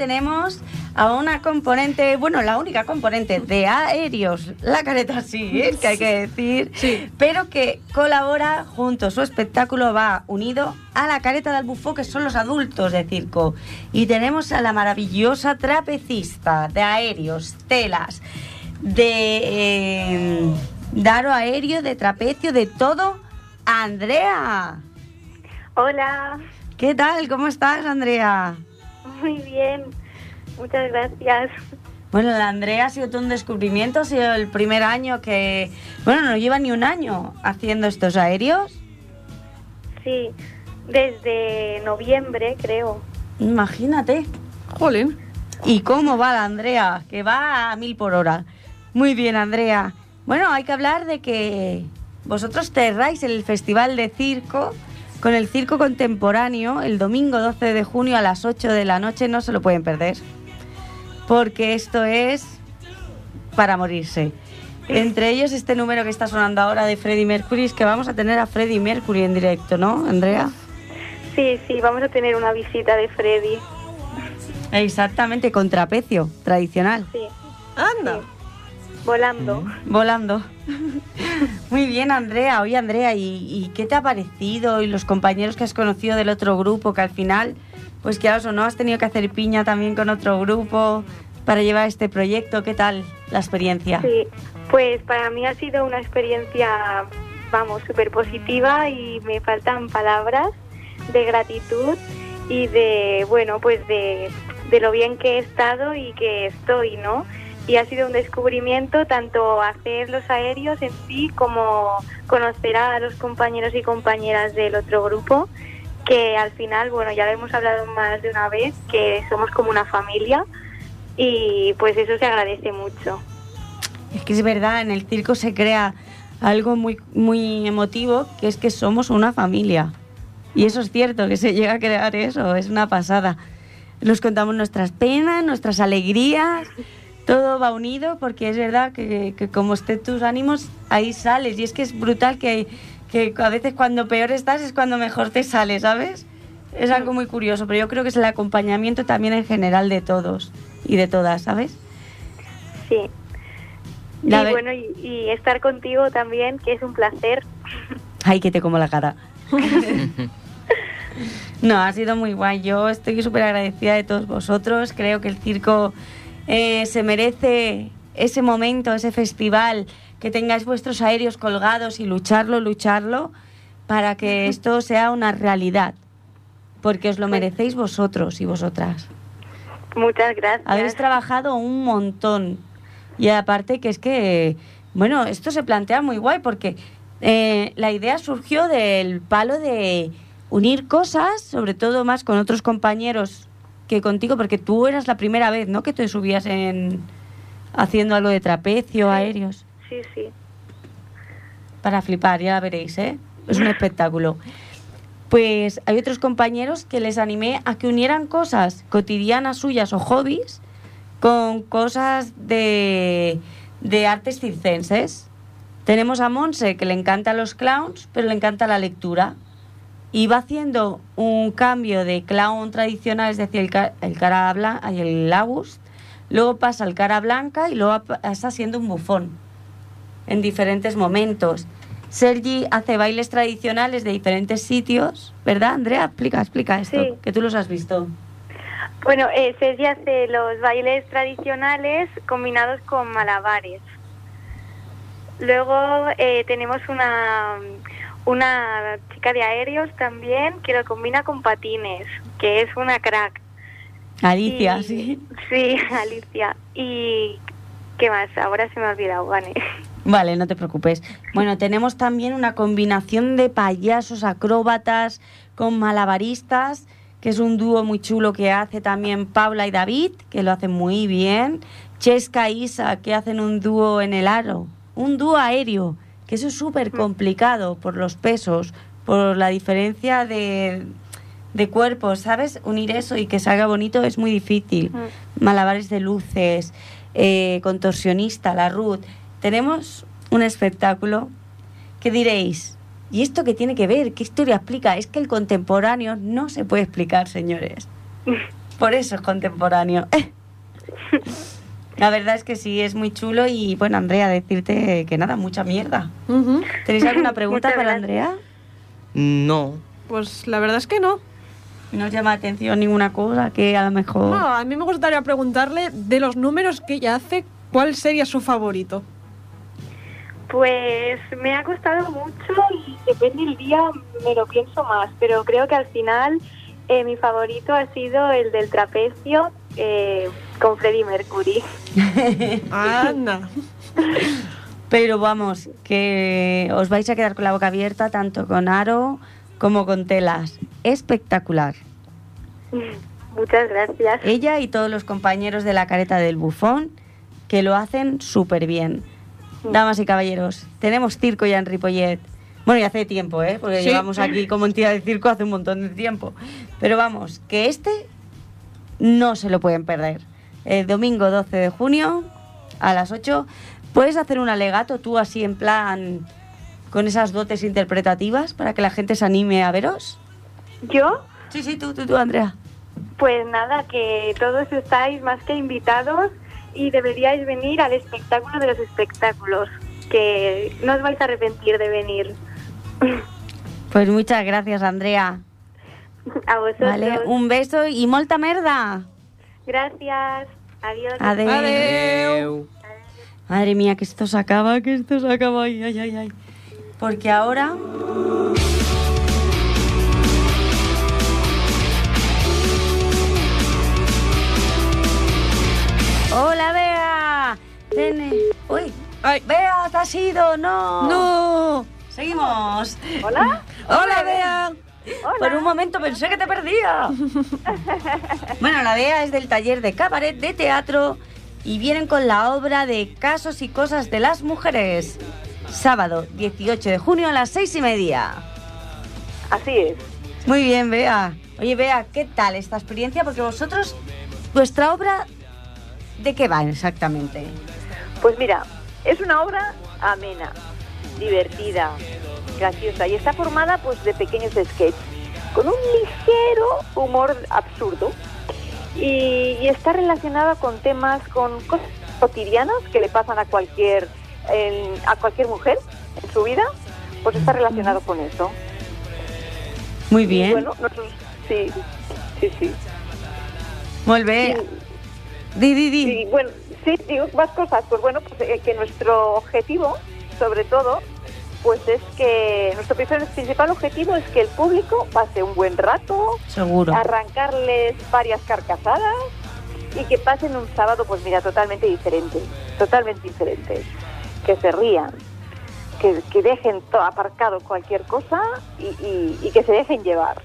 tenemos a una componente, bueno, la única componente de aéreos, la careta sí, ¿eh? que hay que decir, Sí. pero que colabora junto, su espectáculo va unido a la careta del bufó, que son los adultos de circo. Y tenemos a la maravillosa trapecista de aéreos, telas, de eh, daro aéreo, de trapecio, de todo, Andrea. Hola, ¿Qué tal? ¿Cómo estás, Andrea? muy bien. Muchas gracias. Bueno, la Andrea ha sido todo un descubrimiento, ha sido el primer año que, bueno, no lleva ni un año haciendo estos aéreos. Sí, desde noviembre, creo. Imagínate. Jolín. ¿Y cómo va la Andrea? Que va a mil por hora. Muy bien, Andrea. Bueno, hay que hablar de que vosotros cerráis el Festival de Circo con el Circo Contemporáneo el domingo 12 de junio a las 8 de la noche. No se lo pueden perder. Porque esto es para morirse. Entre ellos este número que está sonando ahora de Freddie Mercury es que vamos a tener a Freddie Mercury en directo, ¿no, Andrea? Sí, sí, vamos a tener una visita de Freddy. Exactamente, con trapecio tradicional. Sí, Anda. volando. Volando. Muy bien, Andrea. Oye, Andrea, ¿y, y qué te ha parecido? Y los compañeros que has conocido del otro grupo, que al final, pues que o no, has tenido que hacer piña también con otro grupo para llevar este proyecto. ¿Qué tal la experiencia? Sí, pues para mí ha sido una experiencia, vamos, súper positiva y me faltan palabras de gratitud y de, bueno, pues de, de lo bien que he estado y que estoy, ¿no? Y ha sido un descubrimiento tanto hacer los aéreos en sí como conocer a los compañeros y compañeras del otro grupo, que al final, bueno, ya lo hemos hablado más de una vez, que somos como una familia y pues eso se agradece mucho. Es que es verdad, en el circo se crea algo muy, muy emotivo, que es que somos una familia. Y eso es cierto, que se llega a crear eso, es una pasada. Nos contamos nuestras penas, nuestras alegrías, todo va unido, porque es verdad que, que como estén tus ánimos, ahí sales. Y es que es brutal que, que a veces cuando peor estás es cuando mejor te sale, ¿sabes? Es algo muy curioso, pero yo creo que es el acompañamiento también en general de todos y de todas, ¿sabes? Sí. Y bueno, y, y estar contigo también, que es un placer. Ay, que te como la cara. no, ha sido muy guay. Yo estoy súper agradecida de todos vosotros. Creo que el circo eh, se merece ese momento, ese festival, que tengáis vuestros aéreos colgados y lucharlo, lucharlo, para que esto sea una realidad. Porque os lo merecéis vosotros y vosotras. Muchas gracias. Habéis trabajado un montón. Y aparte que es que, bueno, esto se plantea muy guay porque eh, la idea surgió del palo de unir cosas, sobre todo más con otros compañeros que contigo, porque tú eras la primera vez, ¿no? Que te subías en haciendo algo de trapecio, aéreos. Sí, sí. Para flipar, ya la veréis, ¿eh? Es un espectáculo. Pues hay otros compañeros que les animé a que unieran cosas cotidianas suyas o hobbies con cosas de, de artes circenses. Tenemos a Monse, que le encantan los clowns, pero le encanta la lectura. Y va haciendo un cambio de clown tradicional, es decir, el, ca- el cara blanca y el August. Luego pasa al cara blanca y luego pasa siendo un bufón en diferentes momentos. Sergi hace bailes tradicionales de diferentes sitios, ¿verdad, Andrea? Explica, explica esto, Sí. que tú los has visto. Bueno, eh, Sergi hace los bailes tradicionales combinados con malabares. Luego eh, tenemos una, una chica de aéreos también que lo combina con patines, que es una crack. Alicia, Y- sí. Sí, Alicia. ¿Y qué más? Ahora se me ha olvidado, Vane. Vale, no te preocupes. Bueno, tenemos también una combinación de payasos acróbatas con malabaristas, que es un dúo muy chulo que hace también Paula y David, que lo hacen muy bien. Chesca e Isa, que hacen un dúo en el aro. Un dúo aéreo, que eso es súper complicado por los pesos, por la diferencia de, de cuerpos, ¿sabes? Unir eso y que salga bonito es muy difícil. Mm. Malabares de luces, eh, contorsionista, la Ruth. Tenemos un espectáculo que diréis, ¿y esto qué tiene que ver? ¿Qué historia explica? Es que el contemporáneo no se puede explicar, señores. Por eso es contemporáneo. La verdad es que sí, es muy chulo y bueno, Andrea, decirte que nada, mucha mierda. ¿Tenéis alguna pregunta para. Andrea? No. Pues la verdad es que no. No os llama la atención ninguna cosa que a lo mejor... No, a mí me gustaría preguntarle de los números que ella hace, ¿cuál sería su favorito? Pues me ha costado mucho y depende del día me lo pienso más, pero creo que al final eh, mi favorito ha sido el del trapecio eh, con Freddie Mercury. Anda. Pero vamos, que os vais a quedar con la boca abierta tanto con aro como con telas. Espectacular. Muchas gracias. Ella y todos los compañeros de la careta del bufón que lo hacen súper bien. Damas y caballeros, tenemos circo ya en Ripollet. Bueno, y hace tiempo, ¿eh? Porque Sí. llevamos aquí como entidad de circo hace un montón de tiempo. Pero vamos, que este no se lo pueden perder. El domingo 12 de junio a las 8 puedes hacer un alegato tú así en plan con esas dotes interpretativas para que la gente se anime a veros. Yo, Sí, sí, tú, tú, tú, Andrea. pues nada, que todos estáis más que invitados y deberíais venir al espectáculo de los espectáculos, que no os vais a arrepentir de venir. Pues muchas gracias, Andrea. A vosotros. Vale, un beso y molta merda. Gracias. Adiós. Adeu. Adeu. Madre mía, que esto se acaba, que esto se acaba. Ay, ay, ay, ay. Porque ahora. Hola, Bea. Tene. Uy. Ay. Bea, te has ido, no. No. Seguimos. Hola. Hola, Bea. Por un momento pensé que te perdía. bueno, la Bea es del taller de cabaret de teatro y vienen con la obra de Casos y Cosas de las Mujeres. Sábado 18 de junio a las seis y media. Así es. Muy bien, Bea. Oye, Bea, ¿qué tal esta experiencia? Porque vosotros, vuestra obra, ¿de qué va exactamente? Pues mira, es una obra amena, divertida, graciosa y está formada pues de pequeños sketches con un ligero humor absurdo y, y está relacionada con temas, con cosas cotidianas que le pasan a cualquier en- a cualquier mujer en su vida, pues está relacionado con eso. Muy Y bien. bueno, nosotros sí, sí, sí. Muy bien. Di, di, di. Sí, bueno, sí, digo más cosas. Pues bueno, pues eh, que nuestro objetivo, sobre todo, pues es que nuestro principal objetivo es que el público pase un buen rato, Seguro. arrancarles varias carcasadas y que pasen un sábado, pues mira, totalmente diferente, totalmente diferente. Que se rían, que, que dejen todo aparcado cualquier cosa y, y- y que se dejen llevar.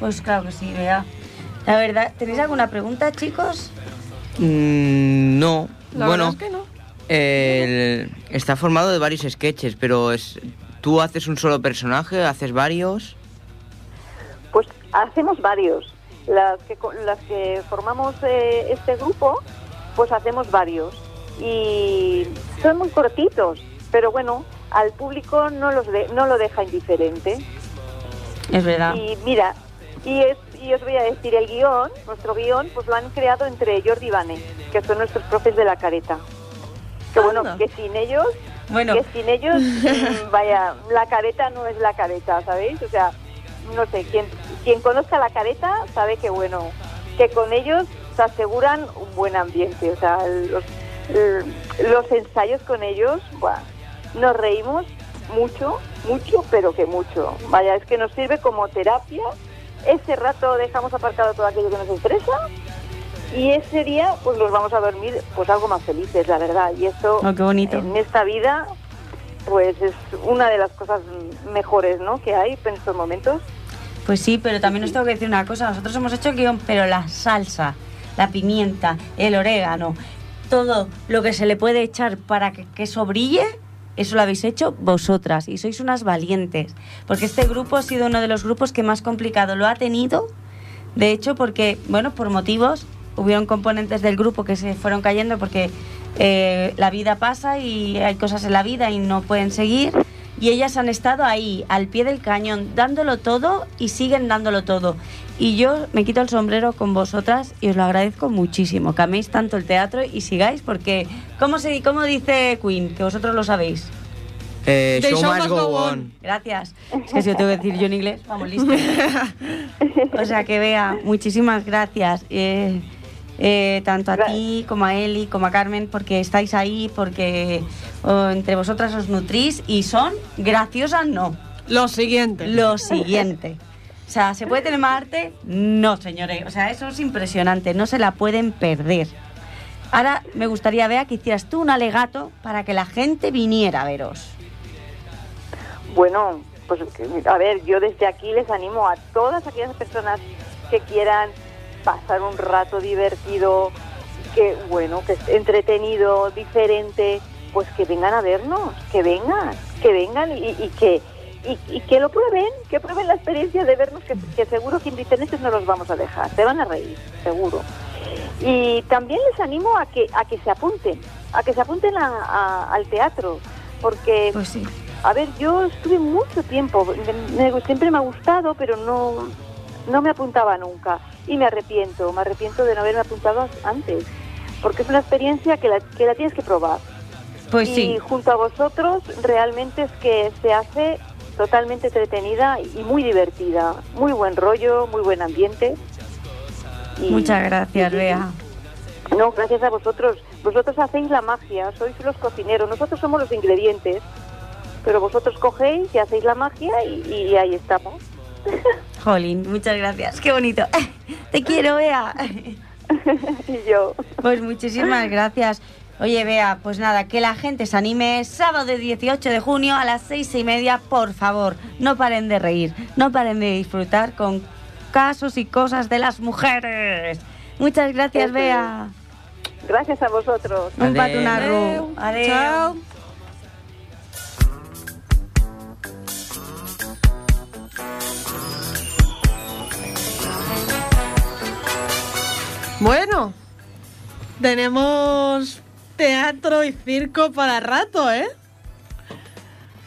Pues claro que sí, Bea. La verdad, ¿tenéis alguna pregunta, chicos? Mm, no. La bueno, verdad es que no. el- está formado de varios sketches, pero es tú haces un solo personaje, haces varios. Pues hacemos varios. Las que, co- las que formamos eh, este grupo, pues hacemos varios. Y son muy cortitos, pero bueno, al público no, los de- no lo deja indiferente. Es verdad. Y mira, y, es, y os voy a decir, el guion, nuestro guion, pues lo han creado entre Jordi y Vane, que son nuestros profes de la careta. Que bueno, que sin ellos Bueno, que sin ellos, vaya, la careta no es la careta, ¿sabéis? O sea, no sé, quien, quien conozca la careta sabe que, bueno, que con ellos se aseguran un buen ambiente. O sea, los, los ensayos con ellos, buah, nos reímos mucho, mucho, pero que mucho. Vaya, es que nos sirve como terapia. Ese rato dejamos aparcado todo aquello que nos estresa y ese día pues nos vamos a dormir pues algo más felices, la verdad. Y eso Oh, qué bonito. en esta vida pues es una de las cosas mejores, ¿no? Que hay en estos momentos. pues sí, pero también os tengo que decir una cosa. Nosotros hemos hecho guion, pero la salsa, la pimienta, el orégano, todo lo que se le puede echar para que, que eso brille, eso lo habéis hecho vosotras y sois unas valientes. Porque este grupo ha sido uno de los grupos que más complicado lo ha tenido. De hecho, porque, bueno, por motivos, hubieron componentes del grupo que se fueron cayendo porque eh, la vida pasa y hay cosas en la vida y no pueden seguir. y ellas han estado ahí, al pie del cañón, dándolo todo y siguen dándolo todo. Y yo me quito el sombrero con vosotras y os lo agradezco muchísimo, que améis tanto el teatro y sigáis porque, ¿cómo, se, cómo dice Queen? Que vosotros lo sabéis. Eh, show show must must go go on. on. Gracias. Es que si yo tengo que decir yo en inglés, vamos, listo. O sea que vea, muchísimas gracias. eh, eh, tanto a ti como a Eli, como a Carmen, porque estáis ahí, porque oh, entre vosotras os nutrís y son graciosas, no. Lo siguiente. Lo siguiente. O sea, ¿se puede tener más arte? No, señores. O sea, eso es impresionante, no se la pueden perder. Ahora me gustaría, Bea, que hicieras tú un alegato para que la gente viniera a veros. Bueno, pues a ver, yo desde aquí les animo a todas aquellas personas que quieran pasar un rato divertido, que bueno, que es entretenido, diferente, pues que vengan a vernos, que vengan, que vengan y, y que y, y que lo prueben, que prueben la experiencia de vernos, que, que seguro que indiferentes no los vamos a dejar, se van a reír, seguro. Y también les animo a que a que se apunten, a que se apunten a- a- al teatro, porque Pues sí. a ver, yo estuve mucho tiempo, me- me- siempre me ha gustado, pero no, no me apuntaba nunca. Y me arrepiento, me arrepiento de no haberme apuntado antes, porque es una experiencia que la, que la tienes que probar. Pues y sí. junto a vosotros realmente es que se hace totalmente entretenida y muy divertida. Muy buen rollo, muy buen ambiente. Y- Muchas gracias, sí, Bea. No, gracias a vosotros. Vosotros hacéis la magia, sois los cocineros, nosotros somos los ingredientes. Pero vosotros cogéis y hacéis la magia y, y ahí estamos. Jolín, muchas gracias. Qué bonito. Te quiero, Bea. y yo. Pues muchísimas gracias. Oye, Bea, pues nada, que la gente se anime sábado 18 de junio a las seis y media, por favor. No paren de reír, no paren de disfrutar con casos y cosas de las mujeres. Muchas gracias, Bea. Gracias a vosotros. Un Adeu. patunarru. Adeu. Chao. Bueno, tenemos teatro y circo para rato, ¿eh?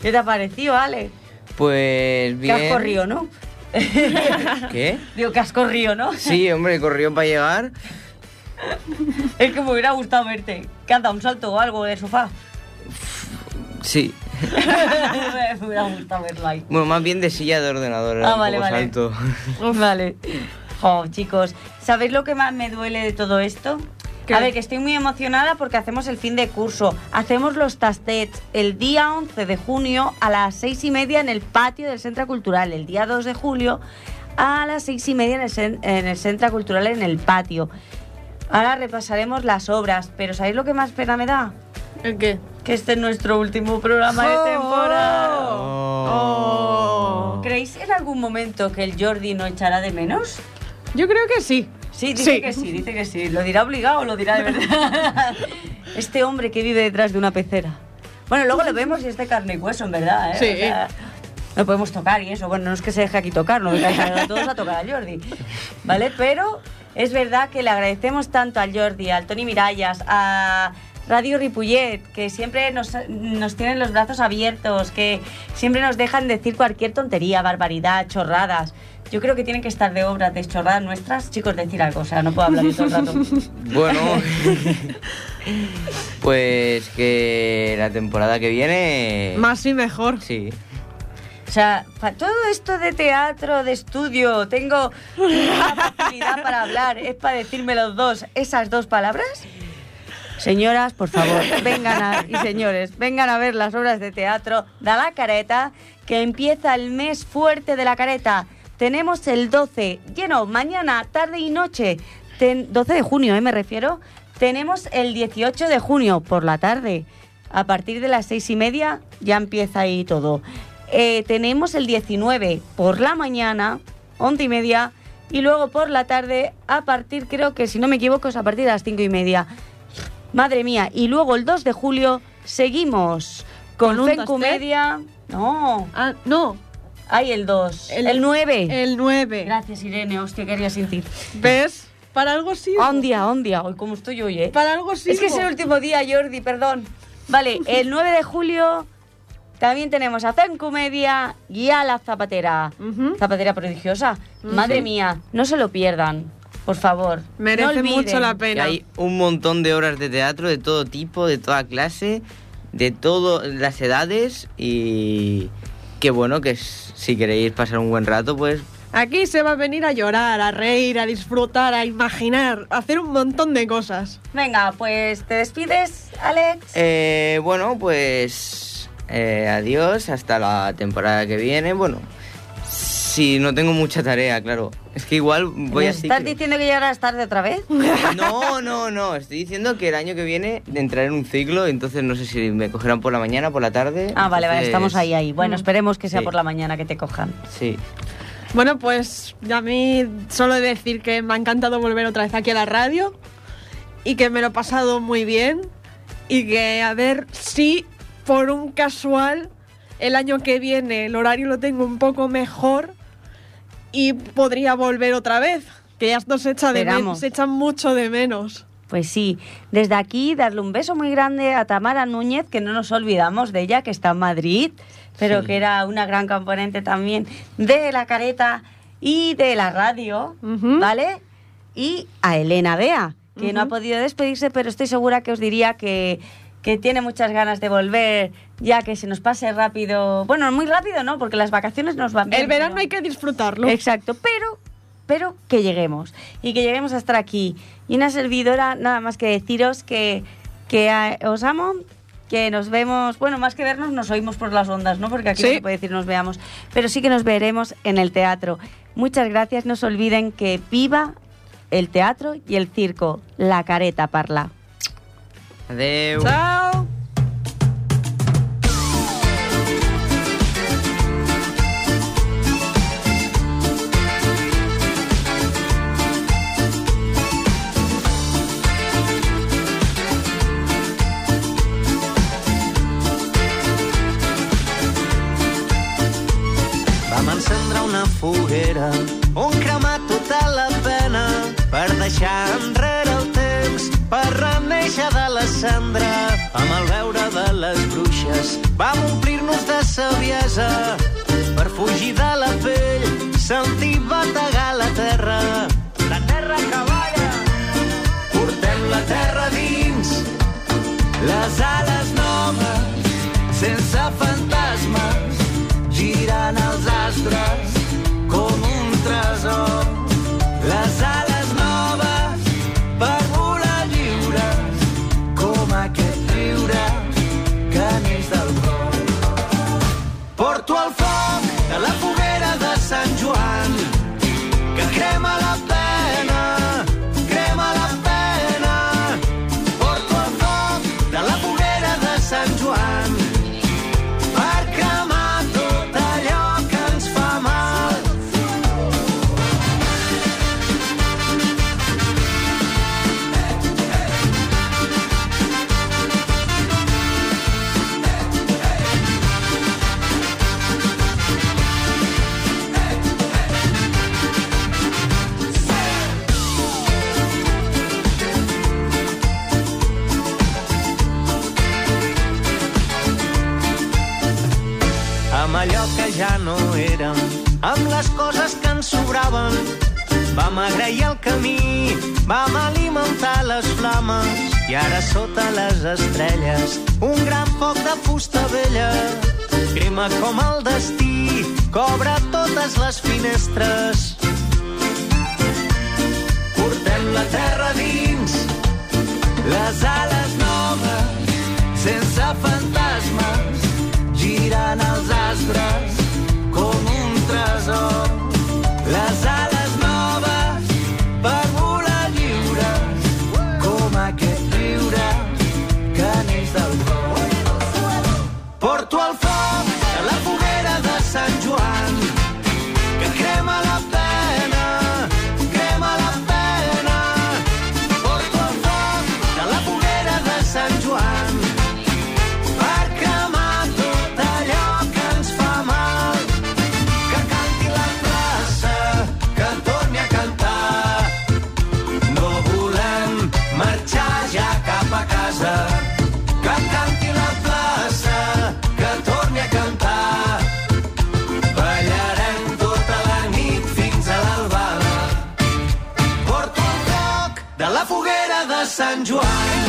¿Qué te ha parecido, Ale? Pues Que bien. has corrido, ¿no? ¿Qué? Digo que has corrido, ¿no? Sí, hombre, corrió para llegar. Es que me hubiera gustado verte. Que has dado un salto o algo del sofá. Sí. me hubiera gustado verlo ahí. Bueno, más bien de silla de ordenador. Ah, vale, vale. salto. Vale. Jo, chicos, ¿sabéis lo que más me duele de todo esto? ¿Qué? A ver, que estoy muy emocionada porque hacemos el fin de curso. Hacemos los tastets el día 11 de junio a las 6 y media en el patio del Centro Cultural. El día 2 de julio a las 6 y media en el, en el Centro Cultural en el patio. Ahora repasaremos las obras, pero ¿sabéis lo que más pena me da? ¿El qué? Que este es nuestro último programa de temporada. Oh. ¿Creéis en algún momento que el Jordi no echará de menos? Yo creo que sí. Sí, dice Sí. que sí, dice que sí. ¿Lo dirá obligado o lo dirá de verdad? este hombre que vive detrás de una pecera. Bueno, luego lo vemos y es de carne y hueso, en verdad, ¿eh? Sí. O sea, no podemos tocar y eso. Bueno, no es que se deje aquí tocar, no todos a tocar a Jordi. ¿Vale? Pero es verdad que le agradecemos tanto al Jordi, al Tony Mirallas, a Radio Ripollet, que siempre nos, nos tienen los brazos abiertos, que siempre nos dejan decir cualquier tontería, barbaridad, chorradas. Yo creo que tienen que estar de obras, de chorradas nuestras. Chicos, decir algo, o sea, no puedo hablar yo todo el rato. Bueno, pues que la temporada que viene. Más y mejor. Sí. O sea, todo esto de teatro, de estudio, tengo una facilidad para hablar. ¿Es para decirme los dos, esas dos palabras? Señoras, por favor, vengan a, y señores, vengan a ver las obras de teatro de la careta, que empieza el mes fuerte de la careta. Tenemos el 12, lleno, mañana, tarde y noche. Ten- 12 de junio, ¿eh? Me refiero. Tenemos el 18 de junio por la tarde. A partir de las seis y media ya empieza ahí todo. Eh, tenemos el 19 por la mañana, 11 y media, y luego por la tarde, a partir, creo que si no me equivoco, es a partir de las 5 y media. Madre mía, y luego el 2 de julio seguimos con, ¿Con un Fen tastet? Comedia. No, Ah, no, hay el 2. El, El- 9. el 9. Gracias, Irene, hostia, quería sentir. ¿Ves? Para algo sí. Un día, un día, hoy como estoy hoy, ¿eh? Para algo sí. Es que es el último día, Jordi, perdón. Vale, el 9 de julio También tenemos a Zen Comedia y a La Zapatera. Zapatera prodigiosa. Madre mía, no se lo pierdan, por favor. Merece No mucho la Que pena. hay un montón de horas de teatro de todo tipo, de toda clase, de todas las edades y que bueno, que si queréis pasar un buen rato, pues Aquí se va a venir a llorar, a reír, a disfrutar, a imaginar, a hacer un montón de cosas. Venga, pues te despides, Alex. Eh, bueno, pues eh, adiós hasta la temporada que viene. Bueno, si no tengo mucha tarea, claro. Es que igual voy ¿Me así. ¿Estás diciendo que llegarás tarde otra vez? No, no, no. Estoy diciendo que el año que viene entraré en un ciclo, entonces no sé si me cogerán por la mañana, por la tarde. Ah, vale, vale, estamos ahí, ahí. Bueno, esperemos que sea Sí. por la mañana que te cojan. Sí. Bueno, pues a mí solo he de decir que me ha encantado volver otra vez aquí a la radio y que me lo he pasado muy bien y que a ver si por un casual el año que viene el horario lo tengo un poco mejor y podría volver otra vez, que ya nos echa de menos, se echan mucho de menos. Pues sí, desde aquí darle un beso muy grande a Tamara Núñez, que no nos olvidamos de ella, que está en Madrid, pero Sí. que era una gran componente también de la careta y de la radio. ¿vale? Y a Elena Bea, que no ha podido despedirse, pero estoy segura que os diría que, que tiene muchas ganas de volver, ya que se nos pase rápido. Bueno, muy rápido, ¿no? Porque las vacaciones nos van bien. El verano pero- hay que disfrutarlo. Exacto, pero, pero que lleguemos y que lleguemos a estar aquí. Y una servidora, nada más que deciros que, que ah, os amo, que nos vemos, bueno, más que vernos, nos oímos por las ondas, ¿no? Porque aquí no se puede decir nos veamos, pero sí que nos veremos en el teatro. Muchas gracias, no se olviden que viva el teatro y el circo, la careta parla. Adeu. Chao. Un cremat tota la pena, per deixar enrere el temps, per reneixer de la cendra. Amb el veure de les bruixes vam omplir-nos de saviesa, per fugir de la pell, sentir bategar la terra. La terra que balla, portem la terra dins, les ales noves, sense fantasmes, girant els astres sobraven. Vam agrair el camí, vam alimentar les flames i ara sota les estrelles un gran foc de fusta vella crema com el destí, cobra totes les finestres. Portem la terra dins, les ales noves, sense fantasmes, girant els astres com un tresor. Les Sant Joan.